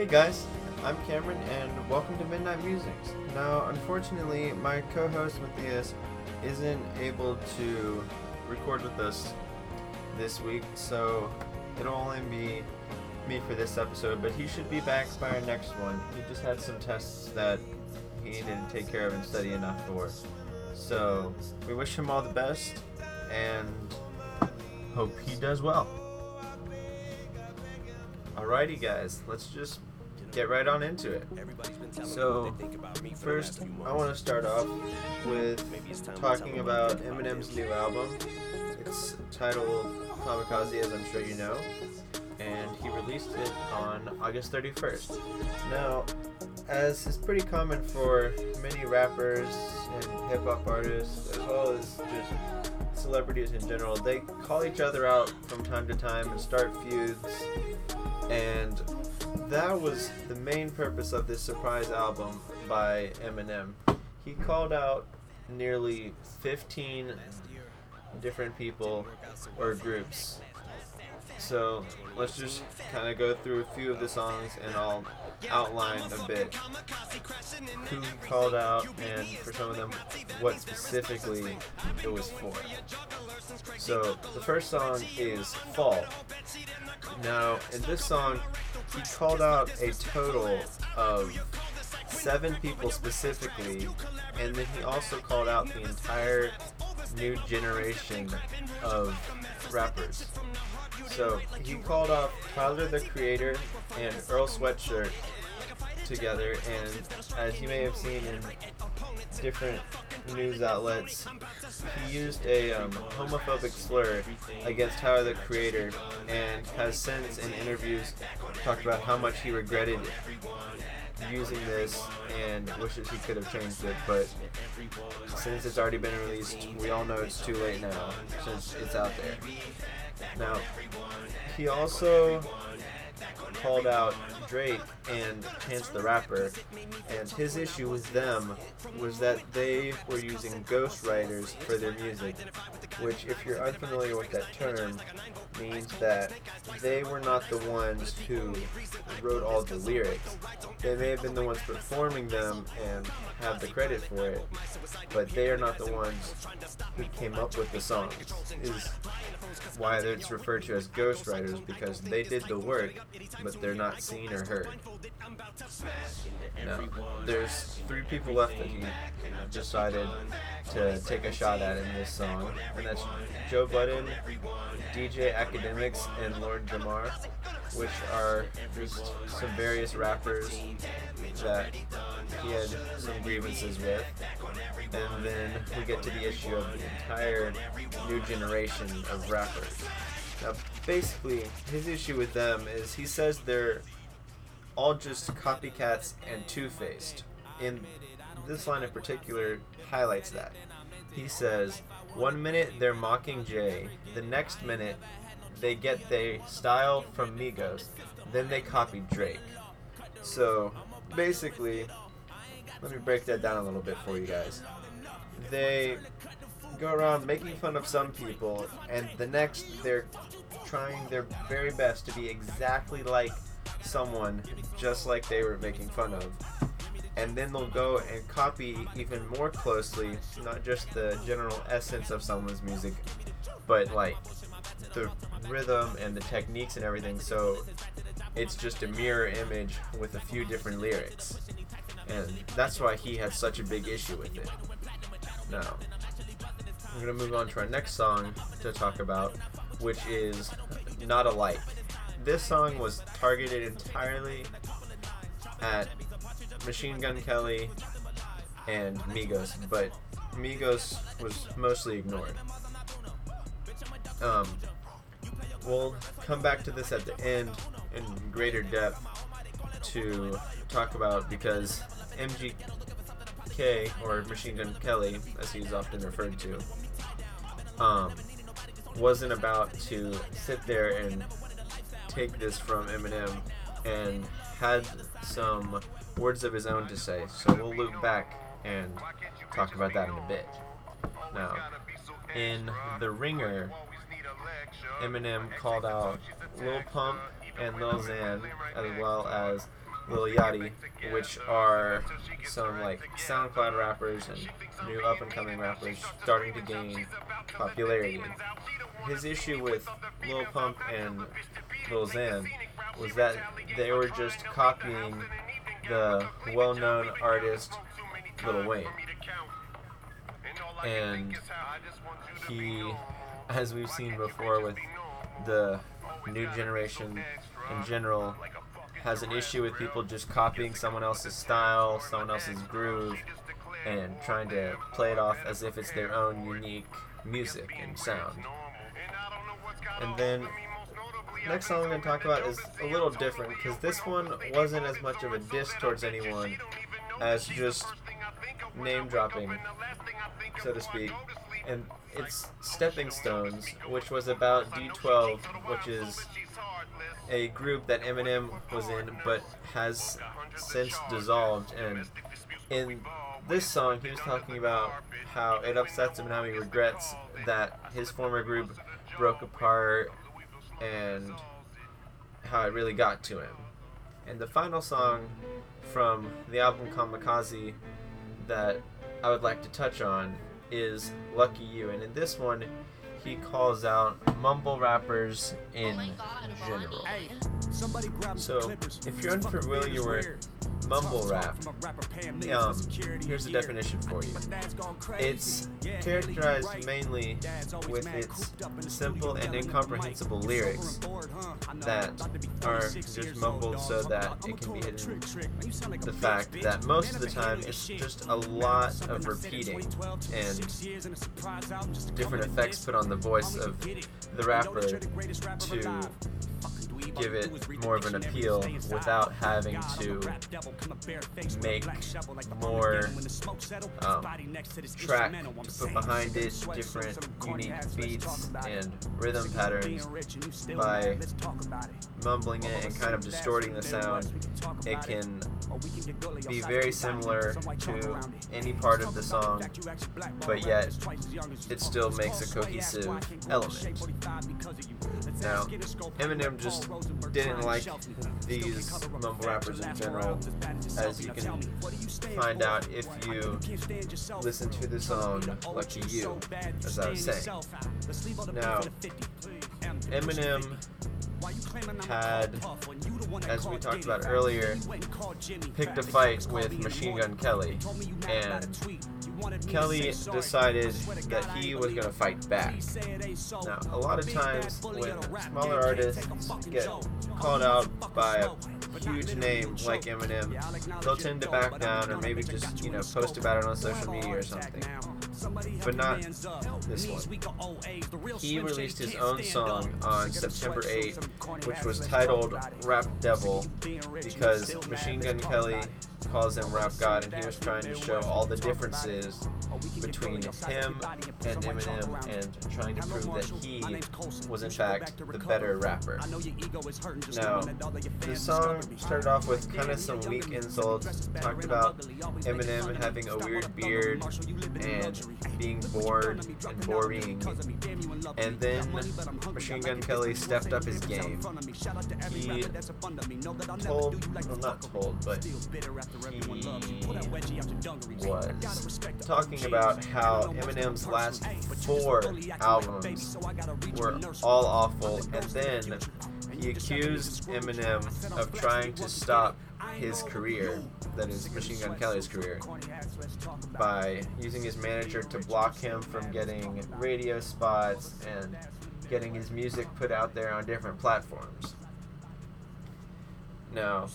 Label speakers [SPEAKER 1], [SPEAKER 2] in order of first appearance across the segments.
[SPEAKER 1] Hey guys, I'm Cameron and welcome to Midnight Musings. Now, unfortunately, my co host Matthias isn't able to record with us this week, so it'll only be me for this episode, but he should be back by our next one. He just had some tests that he didn't take care of and study enough for. So, we wish him all the best and hope he does well. Alrighty, guys, let's just get right on into it. So, first, I want to start off with talking about Eminem's new album. It's titled Kamikaze, as I'm sure you know, and he released it on August 31st. Now, as is pretty common for many rappers and hip hop artists, as well as just celebrities in general, they call each other out from time to time and start feuds. And that was the main purpose of this surprise album by Eminem. He called out nearly 15 different people or groups. So let's just kind of go through a few of the songs and I'll outline a bit who he called out and for some of them what specifically it was for. So the first song is Fall. Now in this song he called out a total of seven people specifically and then he also called out the entire new generation of rappers. So he called off Tyler the Creator and Earl Sweatshirt together, and as you may have seen in different news outlets, he used a um, homophobic slur against Tyler the Creator, and has since in interviews talked about how much he regretted using this and wishes he could have changed it, but since it's already been released, we all know it's too late now since it's out there. Now, he also called out Drake and Chance the Rapper, and his issue with them was that they were using ghostwriters for their music, which, if you're unfamiliar with that term, means that they were not the ones who wrote all the lyrics. They may have been the ones performing them and have the credit for it, but they are not the ones who came up with the songs. Is why it's referred to as ghostwriters because they did the work, but they're not seen or heard. Now, there's three people left that he decided to take a shot at in this song, and that's Joe Budden, DJ Akademiks, and Lord Jamar, which are just some various rappers that he had some grievances with. And then we get to the issue of the entire new generation of rappers. Now, basically, his issue with them is he says they're all just copycats and two faced. In this line in particular, highlights that. He says, one minute they're mocking Jay, the next minute they get their style from Migos, then they copy Drake. So basically, let me break that down a little bit for you guys. They go around making fun of some people, and the next they're trying their very best to be exactly like someone just like they were making fun of. And then they'll go and copy even more closely, not just the general essence of someone's music, but like the rhythm and the techniques and everything. So it's just a mirror image with a few different lyrics. And that's why he had such a big issue with it. Now, I'm going to move on to our next song to talk about, which is Not Alike. This song was targeted entirely at Machine Gun Kelly and Migos, but Migos was mostly ignored. Um, we'll come back to this at the end in greater depth to talk about because MGK or Machine Gun Kelly, as he's often referred to, um, wasn't about to sit there and take this from Eminem and had some words of his own to say. So we'll loop back and talk about that in a bit. Now, in The Ringer, Eminem called out Lil Pump and Lil Xan, as well as Lil Yachty, which are some like SoundCloud rappers and new up and coming rappers starting to gain popularity. His issue with Lil Pump and Lil Xan was that they were just copying the well known artist Lil Wayne. And he, as we've seen before with the new generation in general, has an issue with people just copying someone else's style, someone else's groove, and trying to play it off as if it's their own unique music and sound. And then next song I'm going to talk about is a little different because this one wasn't as much of a diss towards anyone as just name dropping, so to speak. And it's Stepping Stones, which was about D12, which is a group that Eminem was in but has since dissolved. And in this song, he was talking about how it upsets him and how he regrets that his former group broke apart and how it really got to him. And the final song from the album Kamikaze that I would like to touch on is Lucky You. And in this one, he calls out mumble rappers in general. So, if you're unfamiliar with mumble rap, um, here's the definition for you. It's characterized mainly with its simple and incomprehensible lyrics that are just mumbled so that it can be hidden. The fact that most of the time it's just a lot of repeating and different effects put on the voice of the rapper to give it more of an appeal without having to make more um, track to put behind it, different unique beats and rhythm patterns by mumbling it and kind of distorting the sound. It can be very similar to any part of the song, but yet it still makes a cohesive element. Now, Eminem just didn't like these mumble rappers in general, as you can find out if you listen to the song Lucky You, as I was saying. Now, Eminem had, as we talked about earlier, picked a fight with Machine Gun Kelly, and Kelly decided that he was going to fight back. Now, a lot of times when smaller artists get called out by a huge name like Eminem, they'll tend to back down or maybe just, you know, post about it on social media or something. But not this one. He released his own song on September 8, which was titled Rap Devil, because Machine Gun Kelly calls him Rap God, and he was trying to show all the differences between him and Eminem and trying to prove that he was in fact the better rapper. Now, the song started off with kind of some weak insults, talked about Eminem having a weird beard and being bored and boring, and then Machine Gun Kelly stepped up his game. He told, well not told, but was talking about how Eminem's last four albums were all awful, and then he accused Eminem of trying to stop his career, that is Machine Gun Kelly's career, by using his manager to block him from getting radio spots and getting his music put out there on different platforms. Now,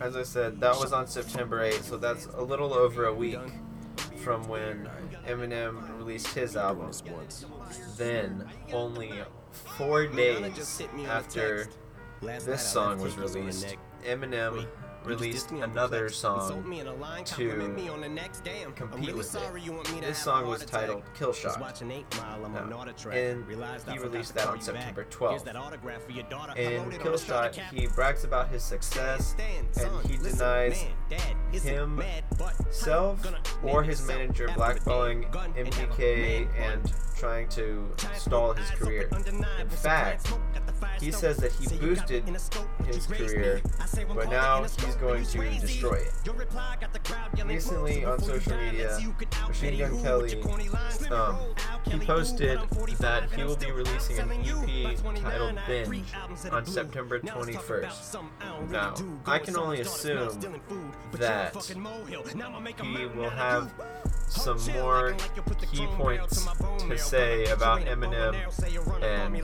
[SPEAKER 1] as I said, that was on September 8th, so that's a little over a week from when Eminem released his album. Then, only four days after this song was released, Eminem released another song to compete with it. This song was titled Kill Shot. Now, and he released that on September 12th. In Kill Shot, he brags about his success and he denies himself or his manager blackballing MGK and trying to stall his career. In fact, he says that he boosted his career, but now he's going to destroy it. Recently on social media, Machine Gun Kelly, um, he posted that he will be releasing an EP titled Binge on September 21st. Now, I can only assume that he will have some more key points to say about Eminem and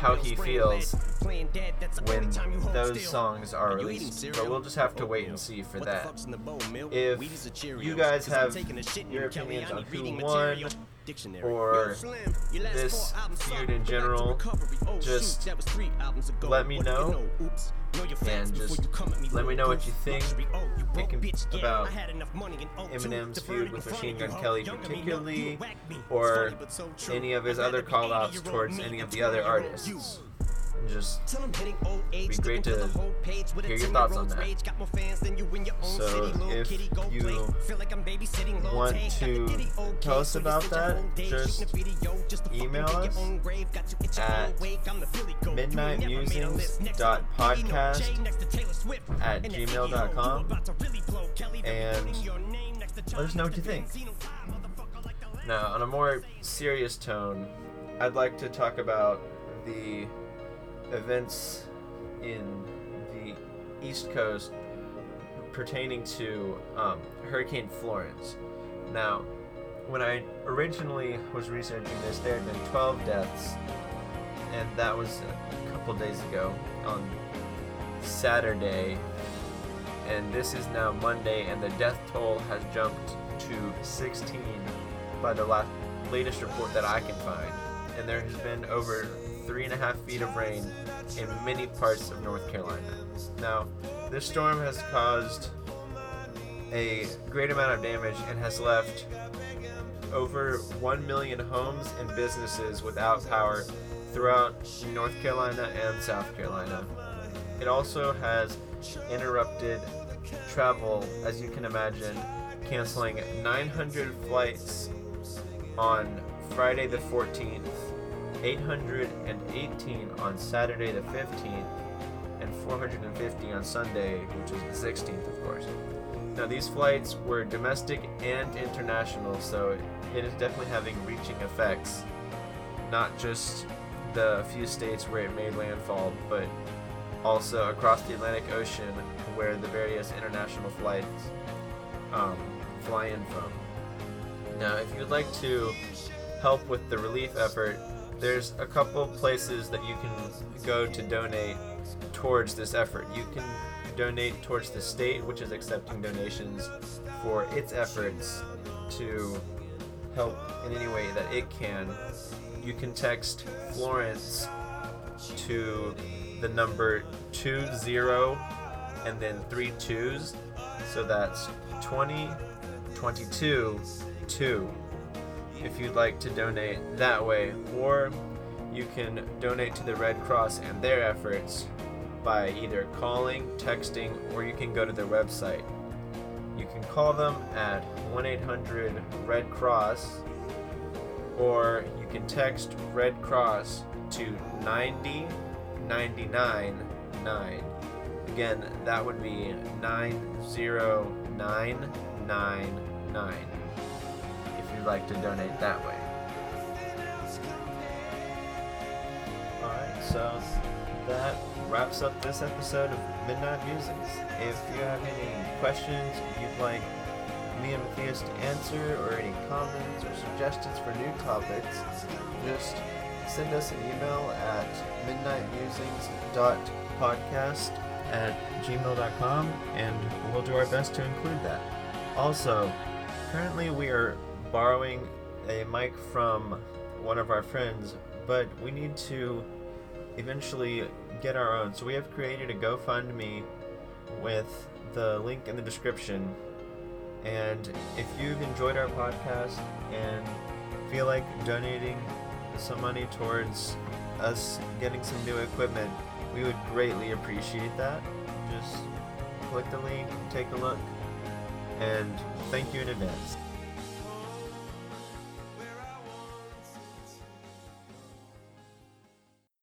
[SPEAKER 1] how he feels when those songs are released. But we'll just have to wait and see for that. If you guys have your opinions on who won, or this feud in general, just let me know and just let me know what you think. thinking about Eminem's feud with Machine Gun Kelly particularly, or any of his other call-outs towards any of the other artists just be great to hear your thoughts on that. So if you want to tell us about that, just email us at midnightmusings.podcast at gmail.com and let us know what you think. Now, on a more serious tone, I'd like to talk about the events in the East Coast pertaining to um, Hurricane Florence. Now, when I originally was researching this, there had been 12 deaths, and that was a couple days ago on Saturday. And this is now Monday, and the death toll has jumped to 16 by the last, latest report that I can find. And there has been over three and a half feet of rain in many parts of North Carolina. Now, this storm has caused a great amount of damage and has left over 1 million homes and businesses without power throughout North Carolina and South Carolina. It also has interrupted travel, as you can imagine, canceling 900 flights on Friday the 14th 818 on Saturday the 15th, and 450 on Sunday, which is the 16th, of course. Now, these flights were domestic and international, so it is definitely having reaching effects, not just the few states where it made landfall, but also across the Atlantic Ocean where the various international flights um, fly in from. Now, if you'd like to help with the relief effort, there's a couple places that you can go to donate towards this effort. You can donate towards the state, which is accepting donations for its efforts to help in any way that it can. You can text Florence to the number 20 and then three twos. So that's 20, 22, 2 if you'd like to donate that way, or you can donate to the Red Cross and their efforts by either calling, texting, or you can go to their website. You can call them at 1 800 Red Cross, or you can text Red Cross to 90999. Again, that would be 90999 like to donate that way. Alright, so that wraps up this episode of Midnight Musings. If you have any questions you'd like me and Matthias to answer, or any comments or suggestions for new topics, just send us an email at midnightmusings.podcast at gmail.com and we'll do our best to include that. Also, currently we are borrowing a mic from one of our friends, but we need to eventually get our own. So we have created a GoFundMe with the link in the description. And if you've enjoyed our podcast and feel like donating some money towards us getting some new equipment, we would greatly appreciate that. Just click the link, take a look, and thank you in advance.